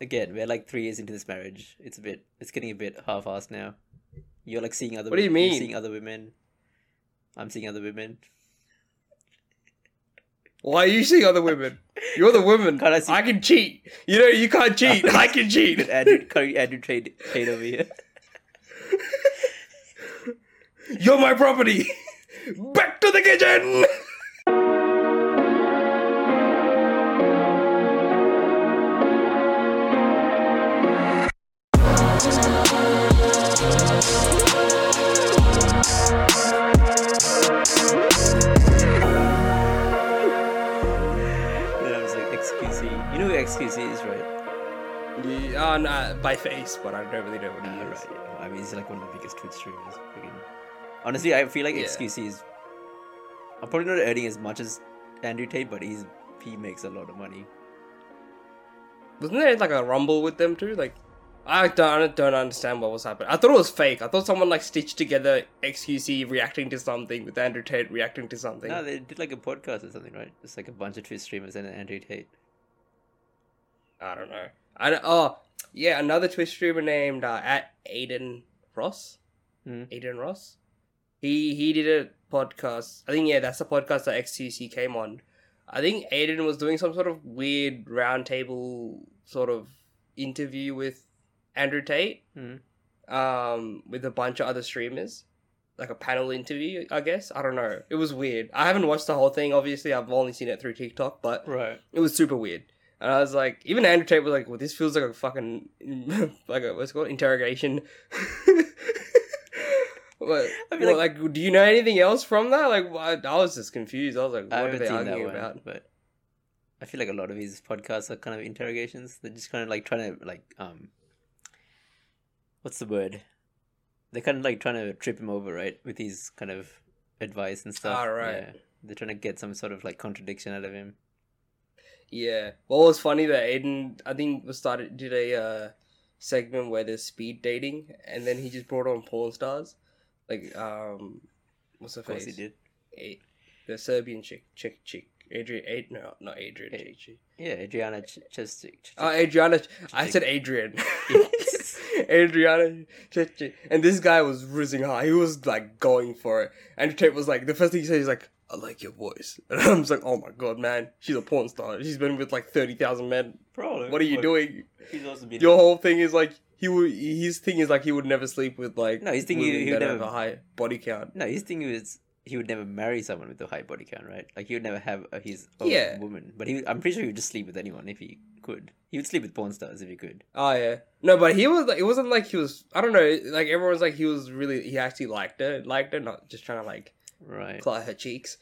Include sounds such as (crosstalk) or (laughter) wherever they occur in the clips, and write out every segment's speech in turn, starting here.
again, we're like three years into this marriage. It's a bit, it's getting a bit half-assed now. You're like seeing other. What do you mean? seeing other women. I'm seeing other women. Why are you seeing other women? You're the woman. (laughs) Can't I see- I can cheat. You know, you can't cheat. (laughs) I can cheat. Andrew, Andrew trade trade over here. (laughs) You're my property. Back to the kitchen. XQC. You know who XQC is, right? Yeah, uh, nah, by face, but I don't really know what he Ah, is. right. I mean, he's like one of the biggest Twitch streamers. Honestly, I feel like Yeah. XQC is. I'm probably not earning as much as Andrew Tate, but he's he makes a lot of money. Wasn't there like a rumble with them too? Like, I don't don't understand what was happening. I thought it was fake. I thought someone like stitched together XQC reacting to something with Andrew Tate reacting to something. No, they did like a podcast or something, right? It's like a bunch of Twitch streamers and Andrew Tate. I don't know. I don't- oh yeah, another Twitch streamer named uh, at Aiden Ross. Hmm. Aiden Ross. He he did a podcast. I think yeah, that's the podcast that XQC came on. I think Aiden was doing some sort of weird roundtable sort of interview with Andrew Tate, Hmm. um, with a bunch of other streamers, like a panel interview. I guess I don't know. It was weird. I haven't watched the whole thing. Obviously, I've only seen it through TikTok, but Right. it was super weird. And I was like, even Andrew Tate was like, well, this feels like a fucking, (laughs) like a, what's it called? Interrogation. (laughs) what, I feel what, like, do you know anything else from that? Like, I, I was just confused. I was like, what are they arguing one, about? but I feel like a lot of his podcasts are kind of interrogations. They're just kind of like trying to like um, what's the word? They're kind of like trying to trip him over, right, with his kind of advice and stuff. Ah, right. Yeah. They're trying to get some sort of like contradiction out of him. Yeah. Well, it was funny that Aiden, I think, was started did a uh, segment where there's speed dating, and then he just brought on porn stars, like um, what's her Of course face? he did. A- the Serbian chick, chick, chick, Adrian, Ad, no, not Adrian, A- chick, chick. Yeah, Adriana Ch- Chechik. Oh, Adriana. I said Adrian. (laughs) Adriana. Chick, chick. And this guy was rising high. He was like going for it. And Tate was like, the first thing he said he's like, I like your voice. (laughs) And I'm just like, oh my god, man. She's a porn star. She's been with like 30,000 men. Probably. What are you but doing? He's also been. Your whole thing is like, he would, his thing is like, he would never sleep with like, No, his thing he- he would never have a high body count. No, his thing was he would never marry someone with a high body count, right? Like he would never have a, his own Yeah. woman. But he, I'm pretty sure he would just sleep with anyone if he could. He would sleep with porn stars if he could. Oh yeah, no, but he was like, it wasn't like he was. I don't know. Like everyone's like, he was really. He actually liked her, liked her, not just trying to like Right. claw her cheeks.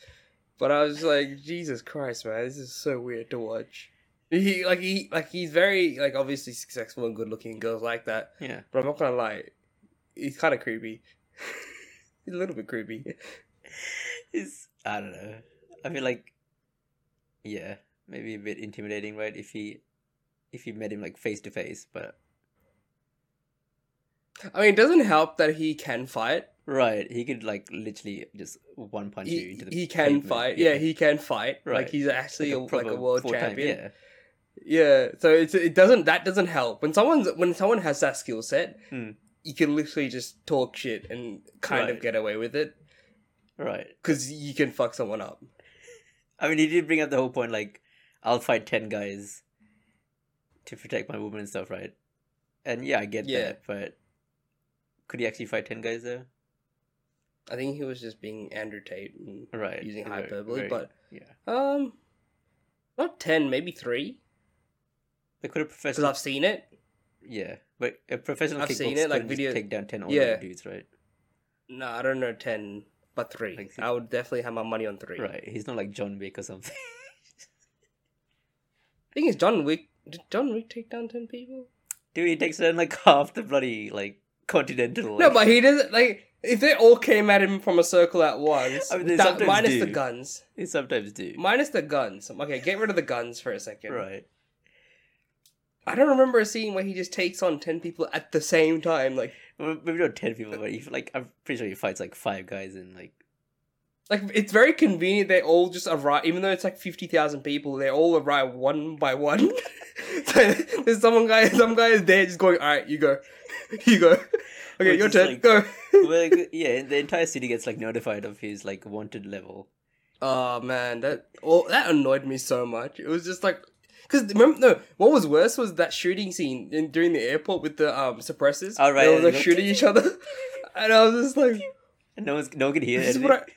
But I was like, Jesus Christ, man, this is so weird to watch. He like he like he's very like obviously successful and good looking girls like that. Yeah. But I'm not gonna lie, he's kind of creepy. (laughs) he's a little bit creepy. It's I don't know. I feel like yeah, maybe a bit intimidating, right? If he if you met him like face to face, but I mean, it doesn't help that he can fight. Right, he could like literally just one punch you into the he can pavement, fight. Yeah. he can fight. Like he's actually a, like a, world champion. Yeah. Yeah, so it's it doesn't that doesn't help when someone's when someone has that skill set, Hmm. you can literally just talk shit and kind of get away with it Right. because you can fuck someone up. (laughs) I mean, he did bring up the whole point like, I'll fight 10 guys to protect my woman and stuff, right? And yeah, I get Yeah. that, but could he actually fight 10 guys though? I think he was just being Andrew Tate and Right. using hyperbole, very- but yeah. um, not ten, maybe three They could have because. I've seen it. Yeah, but a professional I've seen it, like, video- take down 10 old Yeah. dudes, right? No, I don't know ten, but three. Like, I would definitely have my money on three. Right. He's not like John Wick or something. (laughs) thing is, John Wick did John Wick take down ten people? Dude, he takes down like half the bloody like continental. No, but he doesn't like. If they all came at him from a circle at once, I mean, they that, minus do. the guns, he sometimes do. minus the guns. Okay, get rid of the guns for a second. Right. I don't remember a scene where he just takes on ten people at the same time. Like, maybe not 10 people, but he, like, I'm pretty sure he fights like five guys in like like it's very convenient. They all just arrive, even though it's like fifty thousand people. They all arrive one by one. (laughs) so there's someone guy, some guy is there just going, "All right, you go, (laughs) you go." Okay, Which your turn. like- go. well, (laughs) yeah, the entire city gets like notified of his like wanted level. Oh man, that oh, that annoyed me so much. It was just like because remember no, what was worse was that shooting scene in, during the airport with the um suppressors. Oh, right, they were like shooting each other, (laughs) and I was just like, And no one's no one can hear "This is anything. what I."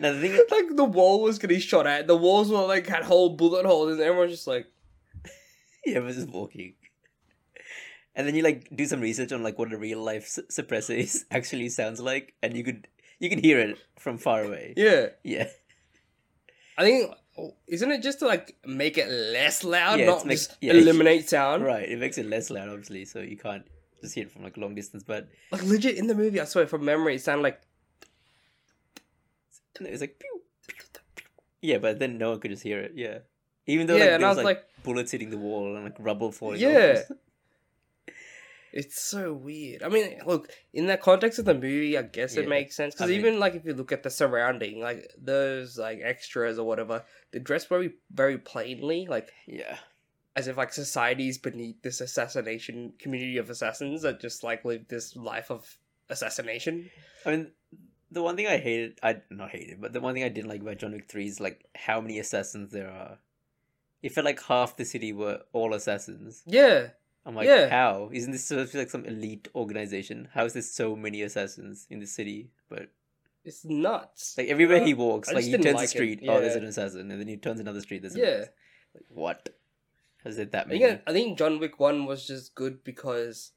Now the thing is, like the wall was getting shot at. The walls were like had whole bullet holes, and everyone's just like, (laughs) yeah, was just walking. And then you like do some research on like what a real life su- suppressor is (laughs) actually sounds like, and you could you can hear it from far away. yeah. Yeah, I think oh, isn't it just to like make it less loud, Yeah, not make- just yeah. eliminate sound? right. It makes it less loud, obviously, so you can't just hear it from like a long distance. But Like legit in the movie, I swear from memory, it sounded like it's like pew, pew, pew. yeah, but then no one could just hear it. Yeah, even though Yeah, like, and I was like, like- bullets hitting the wall and like rubble falling. Yeah. off. (laughs) It's so weird. I mean, look, in the context of the movie, I guess Yeah. it makes sense because I mean- even like if you look at the surrounding, like those like extras or whatever, they dress very very plainly, like yeah. as if like society's beneath this assassination community of assassins that just like live this life of assassination. I mean, the one thing I hated, I not hated, but the one thing I didn't like about John Wick Three is like how many assassins there are. It felt like half the city were all assassins. Yeah, I'm like, Yeah. how isn't this supposed to be like some elite organization? How is there so many assassins in the city? But it's nuts. like everywhere Uh, he walks, I like he turns like the it, street, oh, there's an assassin, and then he turns another street, there's an Yeah. assassin. Like what? Has it that I many? think I think John Wick One was just good because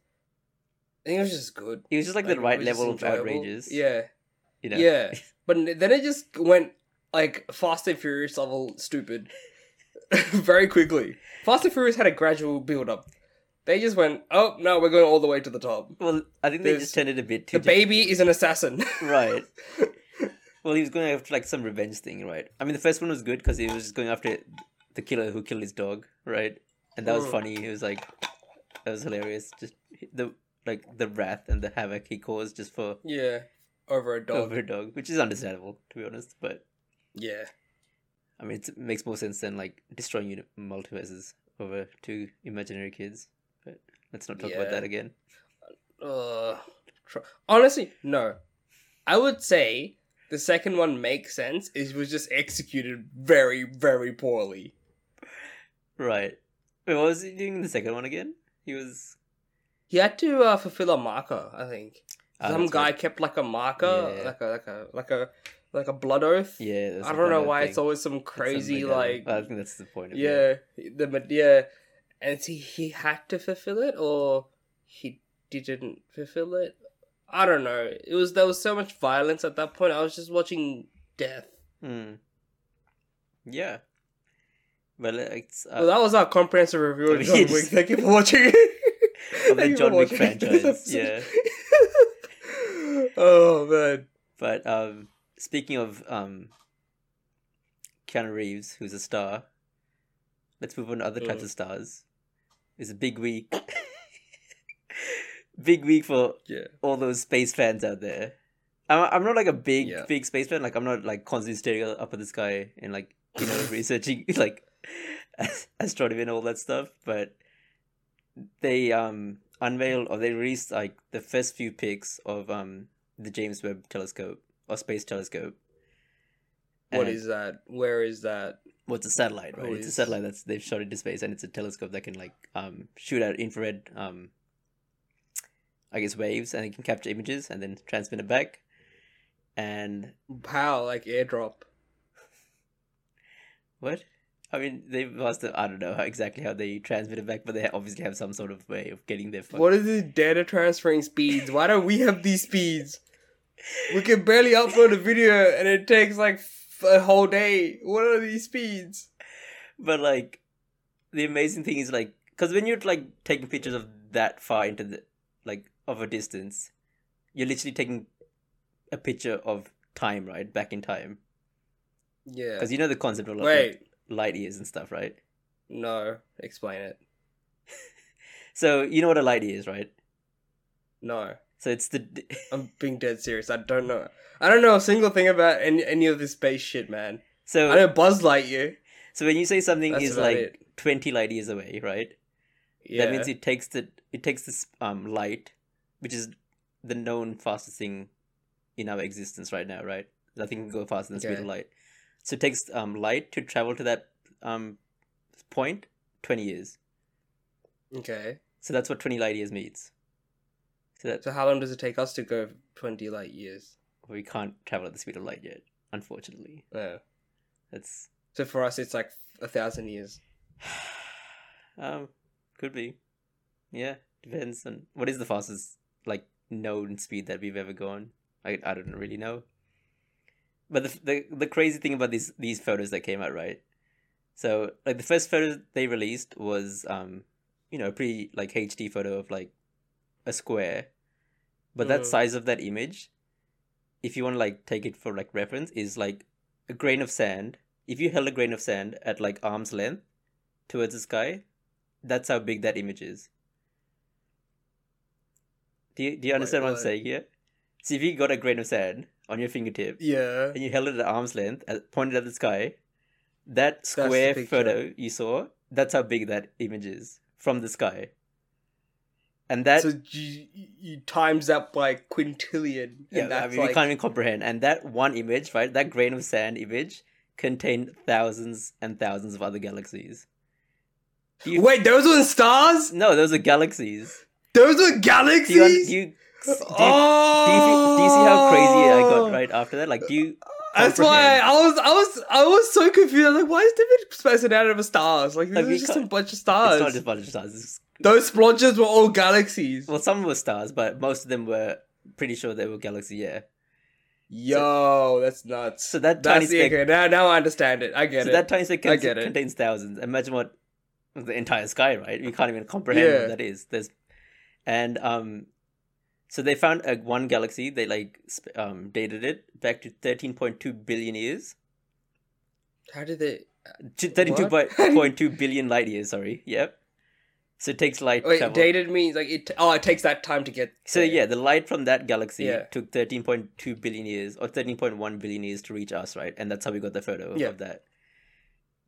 I think it was just good. it was just like, Like, the right level of outrageous. Yeah, you know. yeah. (laughs) But then it just went like Fast and Furious level stupid (laughs) very quickly. Fast and Furious had a gradual build up. They just went, oh no, we're going all the way to the top. Well, I think they There's- just turned it a bit too. The baby is an assassin. (laughs) Right. Well, he was going after like some revenge thing, right? I mean, the first one was good because he was just going after the killer who killed his dog, right? And that was Mm. funny. He was like, that was hilarious. Just the like the wrath and the havoc he caused just for yeah, over a dog. over a dog, which is understandable to be honest. But Yeah, I mean, it makes more sense than like destroying multiverses over two imaginary kids. But let's not talk about that again. uh, tr- honestly, no. I would say the second one makes sense. It was just executed very, very poorly. Right. Wait, what was he doing in the second one again? He was. He had to uh, fulfill a marker, I think. Ah, Some guy right. kept like a marker, Yeah. like a like a like a like a blood oath. Yeah, that's I don't know why thing. it's always some crazy like I think that's the point of it. yeah the but yeah, and he he had to fulfill it or he didn't fulfill it. I don't know. It was there was so much violence at that point. I was just watching death. Hmm. Yeah. Well, it's uh, well, that was our comprehensive review of (laughs) John Wick. Thank you for watching. Of the (laughs) John Wick franchise, episode. (laughs) oh man. but um, speaking of um, Keanu Reeves, who's a star, let's move on to other types Mm. of stars. It's a big week. (laughs) big week for Yeah. all those space fans out there. I'm, I'm not like a big Yeah. big space fan. Like I'm not like constantly staring up at the sky and like you know (laughs) researching (laughs) like astronomy and all that stuff. But they um unveiled or they released like the first few pics of um the James Webb Telescope or Space Telescope. What And- is that? Where is that? well, it's a satellite, right? Oh, it's a satellite that's they've shot into space, and it's a telescope that can like um shoot out infrared um I guess waves, and it can capture images and then transmit it back. And How? Like airdrop? what? I mean, they must have, I don't know exactly how they transmit it back, but they obviously have some sort of way of getting their. fuck- What is this data transferring speeds? Why don't we have these speeds? We can barely upload a video and it takes like f- a whole day. What are these speeds? But like, the amazing thing is like, because when you're like taking pictures of that far into the like of a distance, you're literally taking a picture of time, right? Back in time, Yeah. because you know the concept of like, Wait. light years and stuff, right? No. Explain it. (laughs) So you know what a light year is, right? No. So it's the (laughs) I'm being dead serious. I don't know. I don't know a single thing about any any of this space shit, man. So I know Buzz Lightyear. so when you say something is like it. twenty light years away, right? Yeah. That means it takes the it takes this um light, which is the known fastest thing in our existence right now, right? Nothing can go faster than the speed of light. So it takes um light to travel to that um point twenty years. okay. So that's what twenty light years means. So that So how long does it take us to go twenty light years? we can't travel at the speed of light yet, unfortunately. Yeah. That's So for us, it's like a thousand years. (sighs) um could be. Yeah, depends on what is the fastest like known speed that we've ever gone. I I don't really know. But the the the crazy thing about these these photos that came out, right? So like the first photo they released was um you know a pretty like HD photo of like a square, but that Mhm. size of that image, if you want to like take it for like reference, is like a grain of sand. If you held a grain of sand at like arm's length towards the sky, that's how big that image is. Do you, do you Wait, understand what I'm saying here? So if you got a grain of sand on your fingertip Yeah. and you held it at arm's length, pointed at the sky, that square photo you saw, that's how big that image is from the sky. And that so you, you times that by quintillion. yeah, I mean, we like, can't even comprehend. And that one image, right, that grain of sand image, contained thousands and thousands of other galaxies. You, Wait, those were stars. no, those are galaxies. Those Do galaxies. you, do you, do you, do, you, oh, do you see how crazy I got oh. right after that? Like, do you? That's why? I was, I was, I was so confused. I was like, why is David spacing out over stars? Like, Like, this is just a bunch of stars. It's not just a bunch of stars. It's, Those splodges were all galaxies. well, some were stars, but most of them were pretty sure they were galaxy. Yeah. Yo, that's nuts. So that tiny That's speck, okay. Now, now I understand it. I get so it. that tiny speck I con- get it. contains thousands. Imagine what the entire sky, right? We can't even comprehend Yeah. what that is. There's, and um, so they found a one galaxy. They like um dated it back to thirteen point two billion years. How did they? Thirty-two What? point two billion light years. Sorry. Yep. So it takes light. Wait, travel. dated means like it. Oh, it takes that time to get. So there. yeah, the light from that galaxy Yeah. took 13.2 billion years or 13.1 billion years to reach us, right? And that's how we got the photo Yeah. of that.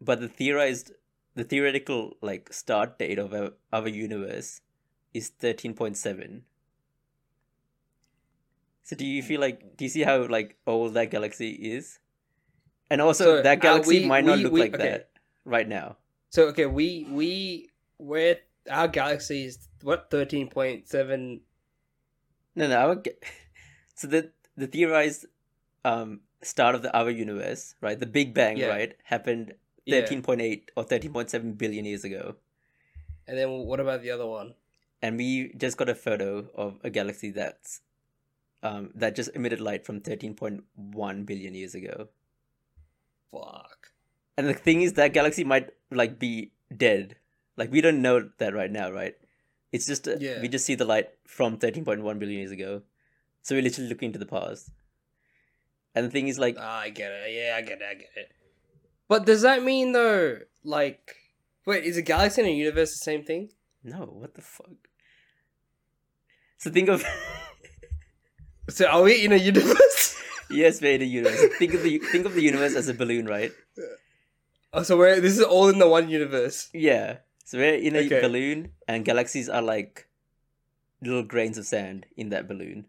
But the theorized the theoretical like start date of our, our universe is 13.7. So do you feel like do you see how like old that galaxy is? And also So, that uh, galaxy we- might not we- look we- like okay. that right now. So okay, we we we're our galaxy is what thirteen point seven. No, no. Our, ga- (laughs) so the the theorized um start of the our universe, right? The Big Bang, Yeah. right, happened Yeah. thirteen point eight or thirteen point seven billion years ago, And then what about the other one? and we just got a photo of a galaxy that's um that just emitted light from thirteen point one billion years ago. Fuck. And the thing is, that galaxy might like be dead. Like we don't know that right now, right? It's just a, Yeah. we just see the light from thirteen point one billion years ago, so we're literally looking into the past. And the thing is, like, Ah, I get it. Yeah, I get it. I get it. But does that mean though, like, wait, is a galaxy and a universe the same thing? no, what the fuck? So think of (laughs) So are we in a universe? (laughs) yes, we're in a universe. Think of the think of the universe as a balloon, right? (laughs) oh, so we're this is all in the one universe. Yeah. So we're in a Okay. balloon, and galaxies are like little grains of sand in that balloon.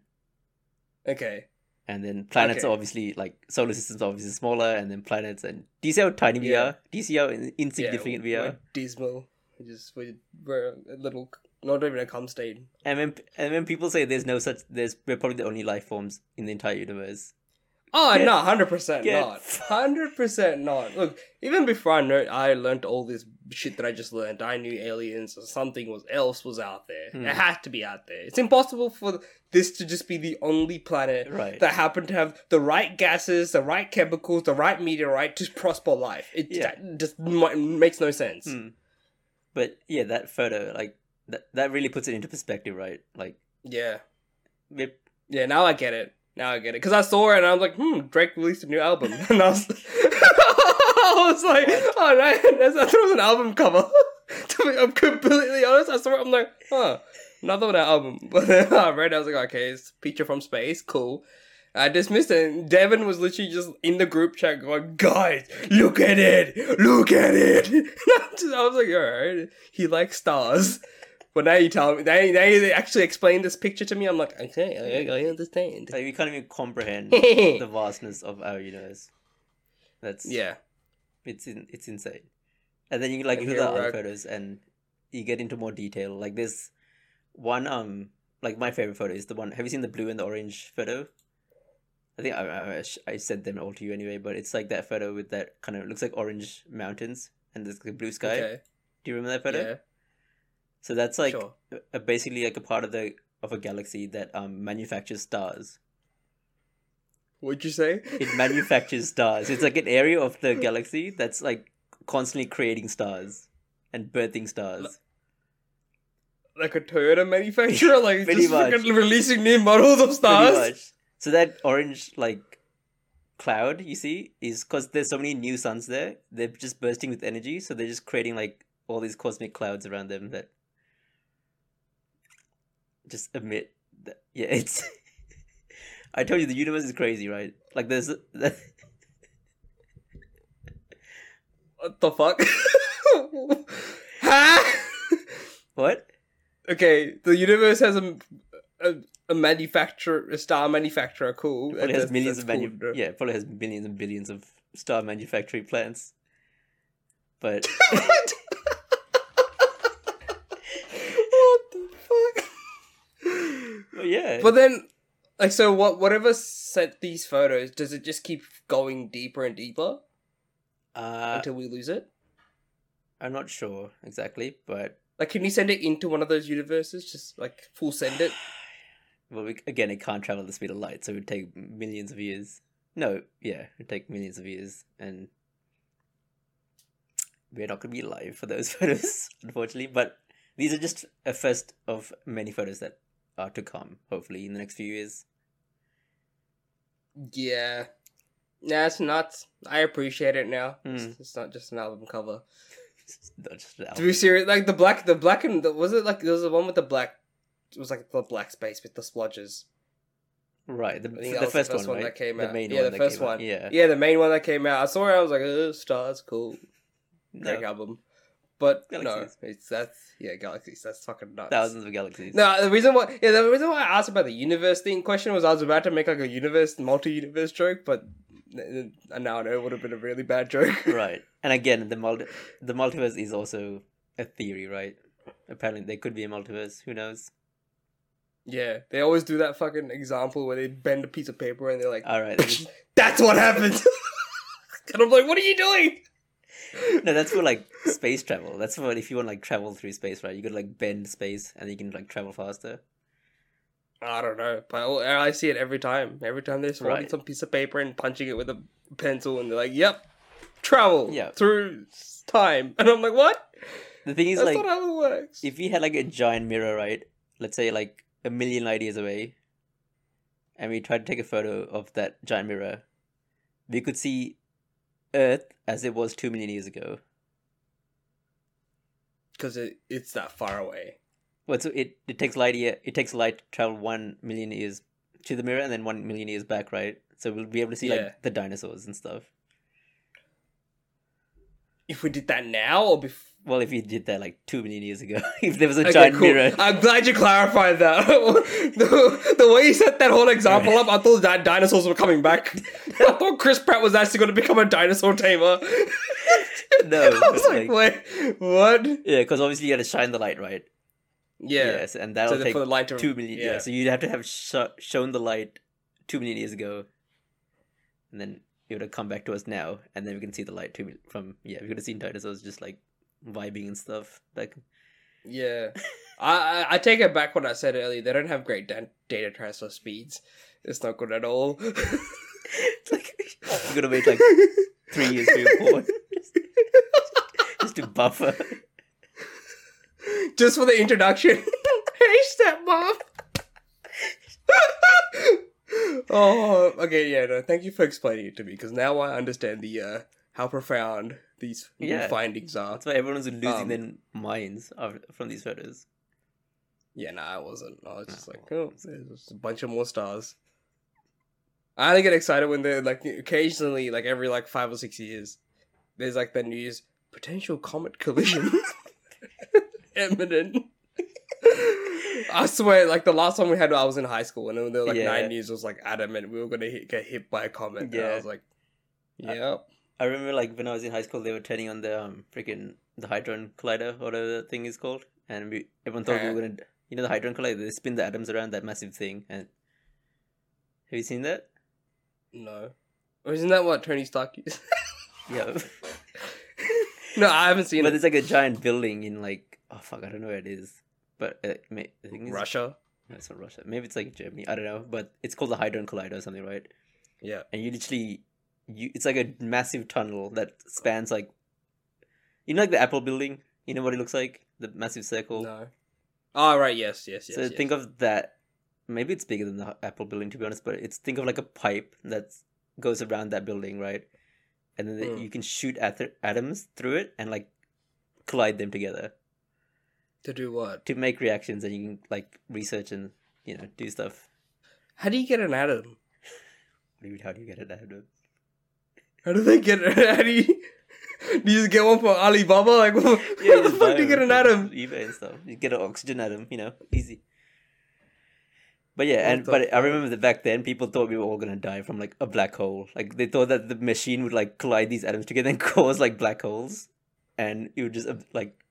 Okay. And then planets Okay. are obviously like solar systems are obviously smaller, and then planets. And do you see how tiny we are? Do you see how in- insignificant we we're are? dismal. We just we we're a little, not even a cum stain. And when and when people say there's no such, there's we're probably the only life forms in the entire universe. Oh no, hundred percent not. Hundred percent not. Look, even before I know, I learned all this shit that I just learned. I knew aliens or something was else was out there. Hmm. It had to be out there. It's impossible for this to just be the only planet Right. that happened to have the right gases, the right chemicals, the right meteorite to prosper life. It Yeah. just m- makes no sense. Hmm. But yeah, that photo, like that, that really puts it into perspective, right? Like, Yeah, we're yeah. Now I get it. Now I get it because I saw it and I was like, "Hmm, Drake released a new album," (laughs) and I was, (laughs) I was like, "Oh no, (laughs) that's, I thought it was an album cover." to be, I'm completely honest. I saw it. I'm like, "Huh, Another one album. But then I read, I was like, okay, it's picture from space, cool. I dismissed it. And Devin was literally just in the group chat going, guys, look at it, look at it. I was like, alright, he likes stars. But now you tell me, now, now you actually explain this picture to me. I'm like, okay, I, I understand. Like we can't even comprehend (laughs) the vastness of our universe. That's yeah, it's in, it's insane. And then you like look at the other photos and you get into more detail. Like this one um like my favorite photo is the one. Have you seen the blue and the orange photo? I think I I, I sent them all to you anyway, but it's like that photo with that kind of looks like orange mountains and this the blue sky. okay, Do you remember that photo? yeah, So that's like sure. a, basically like a part of the of a galaxy that um manufactures stars. What'd you say? It manufactures (laughs) stars. It's like an area of the galaxy that's like constantly creating stars and birthing stars. like a Toyota manufacturer, (laughs) like just much. releasing new models of stars. much. So that orange like cloud you see is because there's so many new suns there. They're just bursting with energy, so they're just creating like all these cosmic clouds around them that just admit That, yeah, (laughs) it's. I told you the universe is crazy, right? Like there's (laughs) What the fuck? (laughs) huh? what? okay, the universe has a a, a manufacturer, a star manufacturer. Cool. Probably That's- has millions that's of manu- cool. yeah, probably has millions and billions of star manufacturing plants. But what the fuck? well, yeah, But then, like, so what? Whatever sent these photos, does it just keep going deeper and deeper uh, until we lose it? I'm not sure exactly, but Like, can you send it into one of those universes? Just like full send it. (sighs) well, we, again, it can't travel at the speed of light, so it would take millions of years. No, yeah, it would take millions of years, and we're not going to be alive for those (laughs) photos, unfortunately. But these are just a first of many photos that are to come, hopefully, in the next few years. Yeah. Nah, it's nuts. I appreciate it now. Hmm. It's, it's not just an album cover. (laughs) Not just an To be serious, like the black, the black and the, was it like there was the one with the black? It was like the black space with the splodges. Right, the, the, first, the first one, one right? that came the out. main Yeah, one the first came out, one. Yeah, Yeah, the main one that came out. I saw it. I was like, uh, stars, cool, great No, album. But Galaxies. no, it's that's yeah, galaxies. That's fucking nuts. thousands of galaxies. No, the reason why yeah, the reason why I asked about the universe thing question was I was about to make like a universe, multi-universe joke, but n- now I know it would have been a really bad joke. (laughs) right, and again, the multi- the multiverse is also a theory, right? Apparently, there could be a multiverse. Who knows? yeah, they always do that fucking example where they bend a piece of paper and they're like, All right, (laughs) "That's what happened." (laughs) and I'm like, "What are you doing?" (laughs) no, that's for like space travel. That's for if you want like travel through space, right? You could like bend space, and you can like travel faster. I don't know, but I see it every time. Every time they're folding Right. some piece of paper and punching it with a pencil, and they're like, "Yep, travel Yeah. through time," and I'm like, "What? The thing is, That's like, not how it works." if we had like a giant mirror, right? Let's say like a million light years away, and we tried to take a photo of that giant mirror, we could see Earth as it was two million years ago. Because it, it's that far away. Well, so it, it takes light year it takes light to travel one million years to the mirror and then one million years back, right? So we'll be able to see Yeah. like the dinosaurs and stuff. If we did that now or before. Well, if we did that like two million years ago, (laughs) if there was a Okay, giant cool. mirror, I'm glad you clarified that. (laughs) the, the way you set that whole example up, I thought that dinosaurs were coming back. (laughs) I thought Chris Pratt was actually going to become a dinosaur tamer. No, I was but, like, wait, what? yeah, because obviously you got to shine the light, right? Yeah. Yes, and that'll so take the light to two million. Yeah. so you'd have to have sh- shown the light two million years ago, and then it would have come back to us now, and then we can see the light two mil- from yeah. We could have seen dinosaurs just like vibing and stuff. Like Yeah, I, I take it back what I said earlier. They don't have great da- data transfer speeds. It's not good at all. it's (laughs) like you're gonna wait like three years for your (laughs) porn just to buffer. Just for the introduction. (laughs) hey, stepmom. oh, okay, yeah. No, thank you for explaining it to me because now I understand the uh how profound these Yeah. findings are. That's why everyone's losing Um, their minds from these photos. Yeah, nah, I wasn't. I was just Oh. like, oh, there's just a bunch of more stars. I only get excited when they're like occasionally, like every like five or six years, there's like the news potential comet collision (laughs) imminent. I swear, like the last time we had, I was in high school, and there were like Yeah. nine news was like adamant we were gonna hit, get hit by a comet. And I was like, yep. I remember like when I was in high school, they were turning on the um freaking the Hydron Collider, whatever the thing is called, and we everyone thought we Uh. were gonna, you know, the Hydron Collider. They spin the atoms around that massive thing, and have you seen that? no, or isn't that what Tony Stark used? (laughs) Yeah, no, I haven't seen but it. But it's like a giant building in like oh fuck, I don't know where it is, but uh, may, I think it's Russia. No, it's not Russia. Maybe it's like Germany. I don't know, but it's called the Hydron Collider or something, right? Yeah. and you literally you it's like a massive tunnel that spans like you know like the apple building you know what it looks like the massive circle No. Oh right, yes, yes, yes. so yes. think of that maybe it's bigger than the apple building to be honest but it's think of like a pipe that goes around that building right and then the- Mm. you can shoot at- atoms through it and like collide them together to do what? to make reactions and you can like research and you know do stuff How do you get an atom? What how do you get an of How do they get? (laughs) How do you? Just get one for Alibaba? Like, what, (laughs) Yeah, the fuck do you get an atom? eBay and stuff. You get an oxygen atom, you know, easy. But yeah, and but I remember that back then people thought we were all gonna die from like a black hole. Like they thought that the machine would like collide these atoms together and (laughs) cause like black holes, and it would just uh, like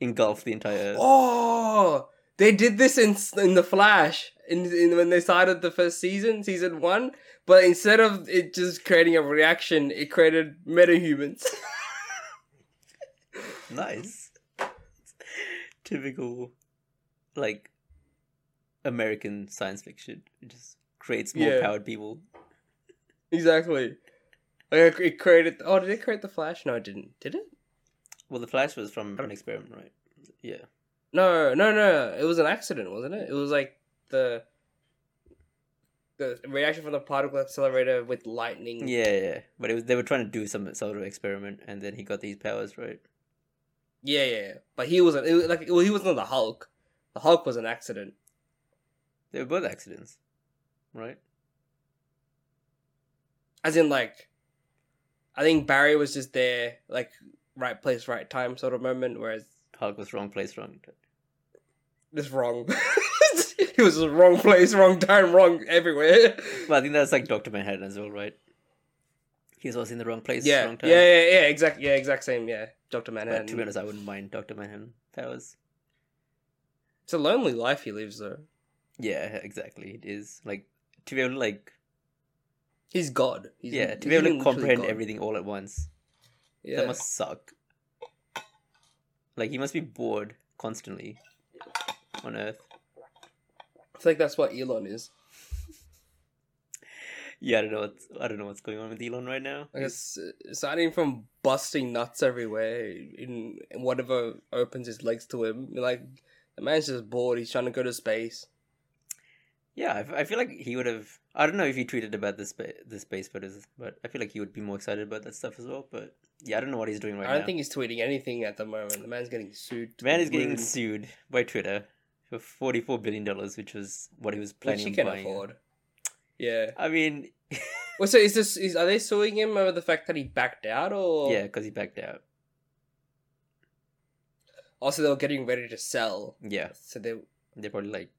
engulf the entire. Earth. Oh, they did this in in the Flash in, in when they started the first season, season one. But instead of it just creating a reaction, it created metahumans. (laughs) Nice. Typical, like American science fiction. It just creates more Yeah. powered people. exactly. Like it created. Oh, did it create the Flash? No, it didn't. Did it? Well, the Flash was from an experiment, right? Yeah. No, no, no. It was an accident, wasn't it? It was like the the reaction from the particle accelerator with lightning. Yeah, yeah, but it was they were trying to do some sort of experiment, and then he got these powers, right? yeah, yeah. But he wasn't. It was like well, he wasn't the Hulk. The Hulk was an accident. They were both accidents, right? As in, like, I think Barry was just there, like right place, right time sort of moment. Whereas Hulk was wrong place, wrong. time. Just wrong. (laughs) he was the wrong place, wrong time, wrong everywhere. But I think that's like Doctor Manhattan as well, right? He was always in the wrong place, Yeah, wrong time. yeah, yeah, yeah. Exact, yeah, exact same. Yeah, Doctor But Manhattan. to be honest, I wouldn't mind Doctor Manhattan That was. it's a lonely life he lives though. Yeah, exactly. It is like to be able to like He's God. He's, yeah to be able to comprehend God. everything all at once. Yeah. That must suck. Like he must be bored constantly on Earth. I think that's what Elon is. Yeah, I don't know what's I don't know what's going on with Elon right now. I guess uh, starting from busting nuts everywhere in whatever opens his legs to him. Like the man's just bored. He's trying to go to space. Yeah, I, f- I feel like he would have. I don't know if he tweeted about the spa- the space photos, but I feel like he would be more excited about that stuff as well. But yeah, I don't know what he's doing right now. I don't now. think he's tweeting anything at the moment. The man's getting sued. to Man is getting sued by Twitter for forty four billion dollars, which was what he was which planning he on can buying. afford. Yeah. I mean, (laughs) Well, so is this? Is, are they suing him over the fact that he backed out, or yeah, because he backed out. Oh, also, they were getting ready to sell. Yeah, So they. they're probably like,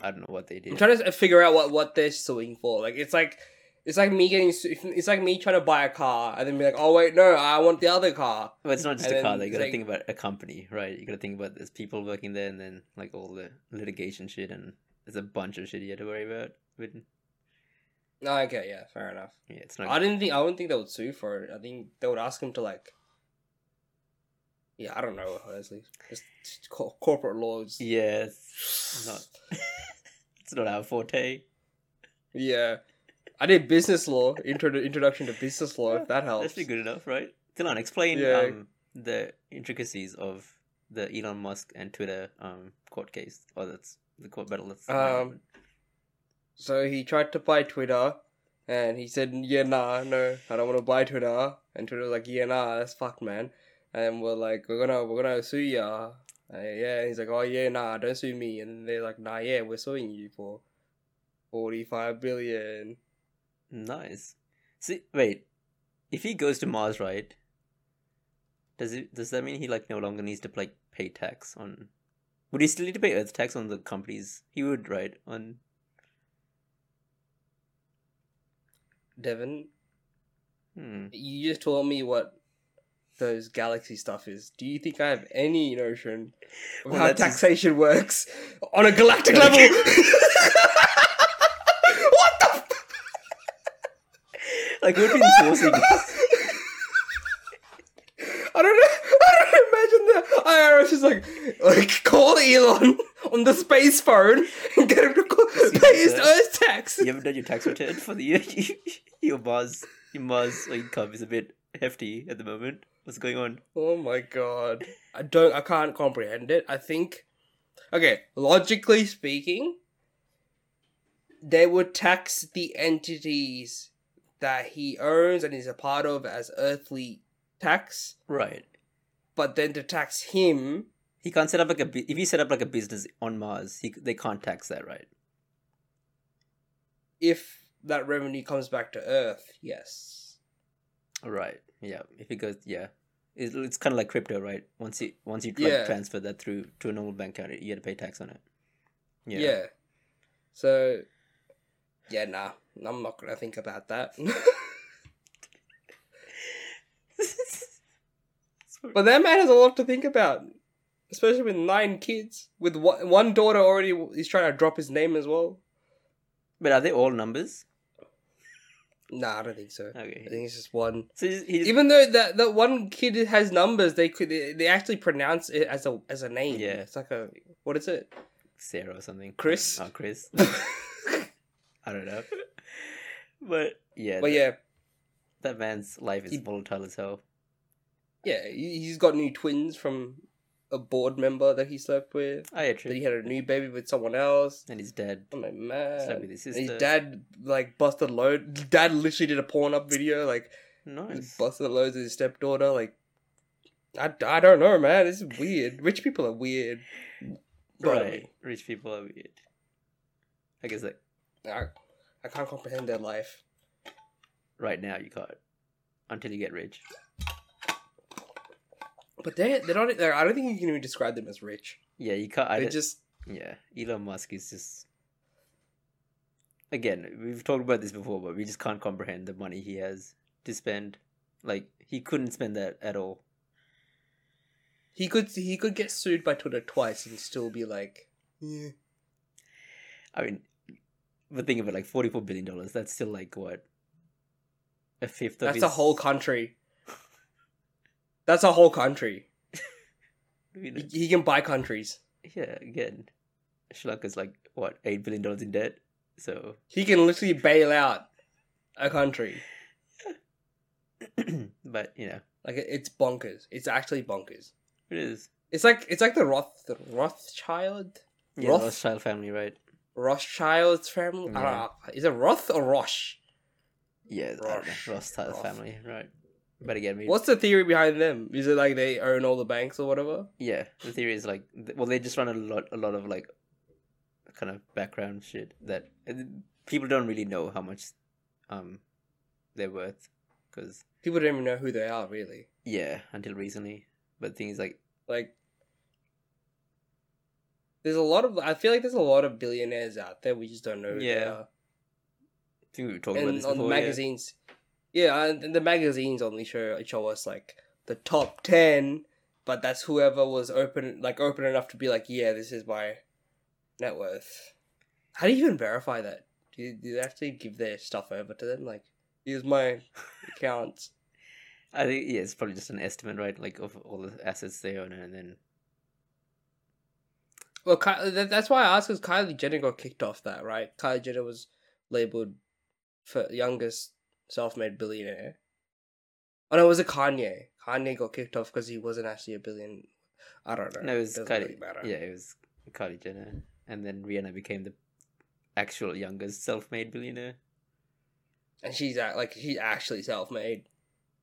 I don't know what they did. I'm trying to figure out what what they're suing for. Like it's like. It's like me getting. It's like me trying to buy a car and then be like, "Oh wait, no, I want the other car." But it's not just And a car. though. You it's gotta like- think about a company, right? You gotta think about there's people working there, and then like all the litigation shit, and there's a bunch of shit you have to worry about. But Oh, okay, yeah, fair enough. yeah, it's not. I didn't think I wouldn't think they would sue for it. I think they would ask him to like. Yeah, I don't know. Honestly, just just co- corporate laws. Yeah, it's not. (laughs) it's not our forte. Yeah, I did business law. Intro introduction to business law. If that helps. That's pretty good enough, right? Thilan, explain Yeah. um, the intricacies of the Elon Musk and Twitter um, court case. Oh, that's the court battle. That's Um, So he tried to buy Twitter, and he said, "Yeah, nah, no, I don't want to buy Twitter." And Twitter was like, "Yeah, nah, that's fucked, man." And we're like, "We're gonna, we're gonna sue ya." Uh, yeah, he's like, oh yeah, nah, don't sue me. And they're like, nah, yeah, we're suing you for forty-five billion. Nice. See, wait. If he goes to Mars, right? Does it? Does that mean he like no longer needs to like pay tax on? Would he still need to pay Earth tax on the companies? He would, right? On Devin, hmm. you just told me what those galaxy stuff is. Do you think I have any notion of Well, how that's just- taxation works on a galactic level? (laughs) (laughs) what the? F- like who'd be enforcing? I don't know. I don't imagine the IRS is like, like call Elon on the space phone and get him to call, pay his. Earth tax. you haven't done your tax return for the year. (laughs) your Mars, your Mars income is a bit hefty at the moment. What's going on? Oh my god. I don't I can't comprehend it. I think Okay, logically speaking, they would tax the entities that he owns and is a part of as earthly tax, Right. but then to tax him, He can't set up like a if he set up like a business on Mars, he they can't tax that, right? if that revenue comes back to Earth, yes. Right. Yeah. If it goes, yeah, it's, it's kind of like crypto, right? Once you once you Yeah. transfer that through to a normal bank account, you got to pay tax on it. Yeah. Yeah. So yeah, nah. I'm not gonna think about that. (laughs) But that man has a lot to think about, especially with nine kids. With one, one daughter already, he's trying to drop his name as well. but are they all numbers? Nah, I don't think so. Okay. I think it's just one. So he's, he's Even though that that one kid has numbers, they could they, they actually pronounce it as a as a name. Yeah. it's like a what is it? Sarah or something. Chris? Oh, Chris. (laughs) I don't know. (laughs) But yeah, but that, yeah, that man's life is He- volatile as hell. yeah, he- he's got new twins from a board member that he slept with. Oh, yeah, That he had a new baby with someone else. And his dad. I'm oh, like, man. Slept with his And. His dad like busted load. Dad literally did a porn up video like. Nice. busted loads of his stepdaughter. Like, I, I don't know, man. This is weird. Rich people are weird. But, Right. Rich people are weird. I guess like I, I can't comprehend their life. right now you can't until you get rich. But they they're not. They're, I don't think you can even describe them as rich. Yeah, you can't. I They don't- just Yeah, Elon Musk is just. Again, we've talked about this before, but we just can't comprehend the money he has to spend. Like he couldn't spend that at all. he could he could get sued by Twitter twice and still be like, yeah. I mean, but think of it, like forty-four billion dollars. That's still like what a fifth of. That's his... a whole country. (laughs) That's a whole country. (laughs) He, he can buy countries. yeah, again, Sri Lanka's like what eight billion dollars in debt. So, He can literally bail out a country. (clears throat) but you know, Like it's bonkers. It's actually bonkers. it is. It's like it's like the Roth the Rothschild Yeah, Roth? Rothschild family, right? Rothschild's family. I don't Yeah. know. Is it Roth or Roche? Yeah, I don't know. Roth. Rothschild Roth. family, right? But again, we, What's the theory behind them? Is it like they own all the banks or whatever? yeah, the theory is like, well, they just run a lot, a lot of like, kind of background shit that people don't really know how much, um, they're worth, because People don't even know who they are really. yeah, until recently. But things like, Like, there's a lot of. I feel like there's a lot of billionaires out there. We just don't know. Who They Yeah. are. I think we were talking about this on the before. yeah. magazines, yeah, uh, and the magazines only show uh, show us like the top ten, but that's whoever was open, like open enough to be like, yeah, this is my net worth. How do you even verify that? Do you, do you actually give their stuff over to them? Like, here's my (laughs) accounts. I think yeah, it's probably just an estimate, right? Like of all the assets they own, and then Well, that's why I asked because Kylie Jenner got kicked off that, right? Kylie Jenner was labeled for youngest self-made billionaire. Oh no, it was a Kanye. Kanye got kicked off because he wasn't actually a billion. I don't know. no, it was Doesn't Kylie. really. Yeah, it was Kylie Jenner, and then Rihanna became the actual youngest self-made billionaire. and she's like she's actually self-made.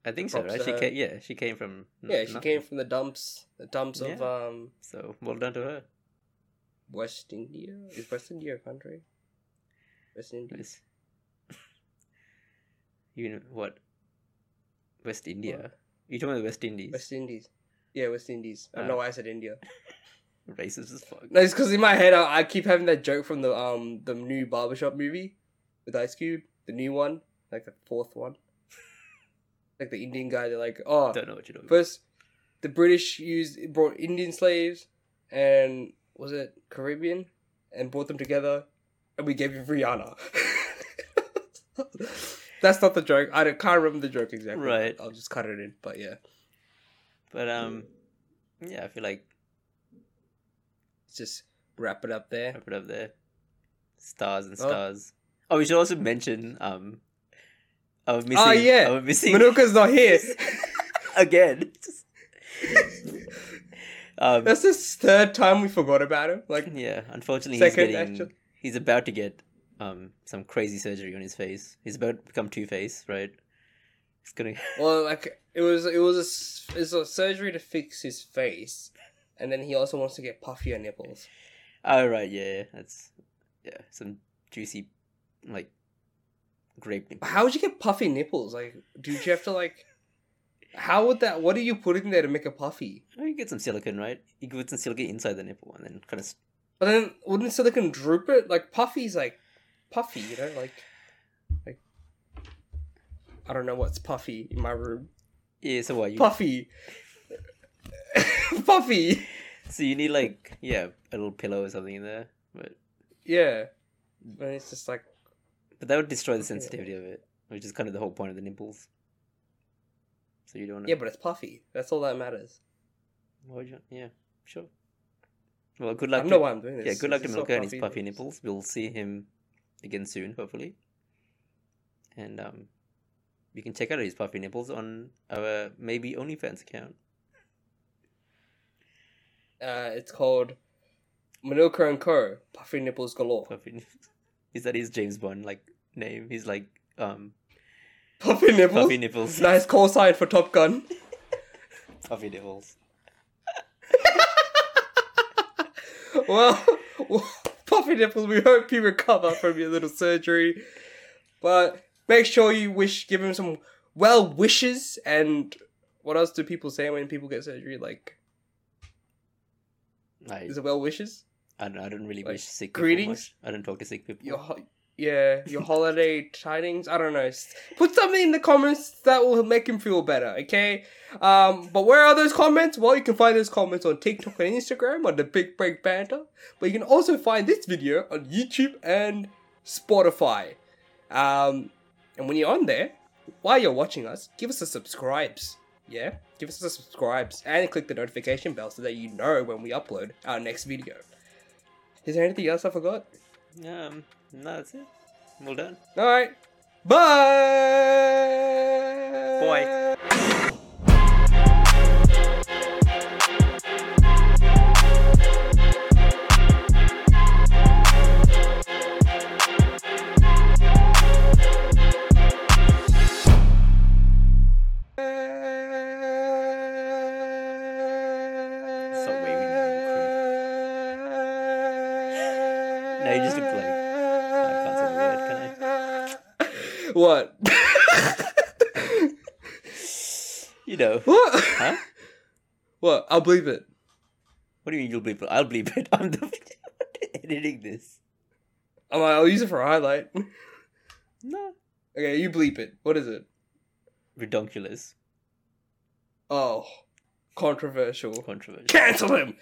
I think so. Right? She came. Yeah, she came from. Yeah, she came from the dumps, the dumps of um So well done to her. West India. Is West India a country? West Indies. Nice. You know what? West India. You talking about West Indies? West Indies. Yeah, West Indies. I Ah. know why I said India. (laughs) Racist as fuck. No, it's because in my head I, I keep having that joke from the um the new barbershop movie with Ice Cube, the new one, like the fourth one. (laughs) Like the Indian guy, they're like, oh, Don't know what you're talking. first the British used brought Indian slaves and was it Caribbean and brought them together, and we gave you Rihanna. (laughs) That's not the joke. I can't remember the joke exactly. Right. I'll just cut it in. But yeah, But um, yeah, I feel like let's just wrap it up there. wrap it up there. Stars and Oh. stars. Oh, we should also mention um, I was missing. Oh, yeah. I was missing Manilka's not here. (laughs) again. (laughs) um, That's the third time we forgot about him. Like, yeah, unfortunately, Second, he's getting. actually. He's about to get um some crazy surgery on his face. He's about to become Two Face, right? He's gonna. (laughs) well, like it was, it was a, it's a surgery to fix his face, and then he also wants to get puffier nipples. Oh right, yeah, yeah, that's yeah, some juicy, like grape. nipples. How would you get puffy nipples? Like, do you have to like? How would that? What are you putting there to make a puffy? You get some silicone, right? You put some silicone inside the nipple and then kind of. But then wouldn't silicone droop it? Like puffy's like puffy, you know, like like I don't know what's puffy in my room. Yeah, so what you? Puffy, (laughs) puffy. So you need like yeah, a little pillow or something in there, but Yeah, but it's just like but that would destroy the sensitivity of it, which is kind of the whole point of the nipples. So you don't. Wanna... yeah, but it's puffy. That's all that matters. Why you... Yeah, sure. Well, good I luck. don't to... know why I'm doing this. Yeah, good luck to It's Milka and his puffy. nipples. We'll see him again soon, hopefully. And um, you can check out his puffy nipples on our maybe OnlyFans account. Uh, it's called Manilka and Co. Puffy nipples galore. Puffy nipples. (laughs) Is that his James Bond like name? He's like um Puffy nipples. puffy nipples. Nice call sign for Top Gun. (laughs) puffy nipples. (laughs) well, well, puffy nipples. We hope you recover from your little surgery, but make sure you wish, give him some well wishes. And what else do people say when people get surgery? Like, I, is it well wishes? I don't. I don't really Like, wish sick people greetings? much. I don't talk to sick people. Your yeah, your holiday tidings. I don't know. Put something in the comments that will make him feel better. Okay. Um, but where are those comments? Well, you can find those comments on TikTok and Instagram on the Big Break Banter. But you can also find this video on YouTube and Spotify. Um, and when you're on there, while you're watching us, give us a subscribes. Yeah, give us a subscribes and click the notification bell so that you know when we upload our next video. Is there anything else I forgot? Um, no, that's it. Well done. All right. Bye. Boy. I'll believe it. What do you mean you'll bleep it? I'll bleep it. (laughs) I'm the (laughs) editing this. I'll use it for a highlight. (laughs) No. Okay, you bleep it. What is it? Redonkulous. Oh, controversial. Controversial. Cancel him.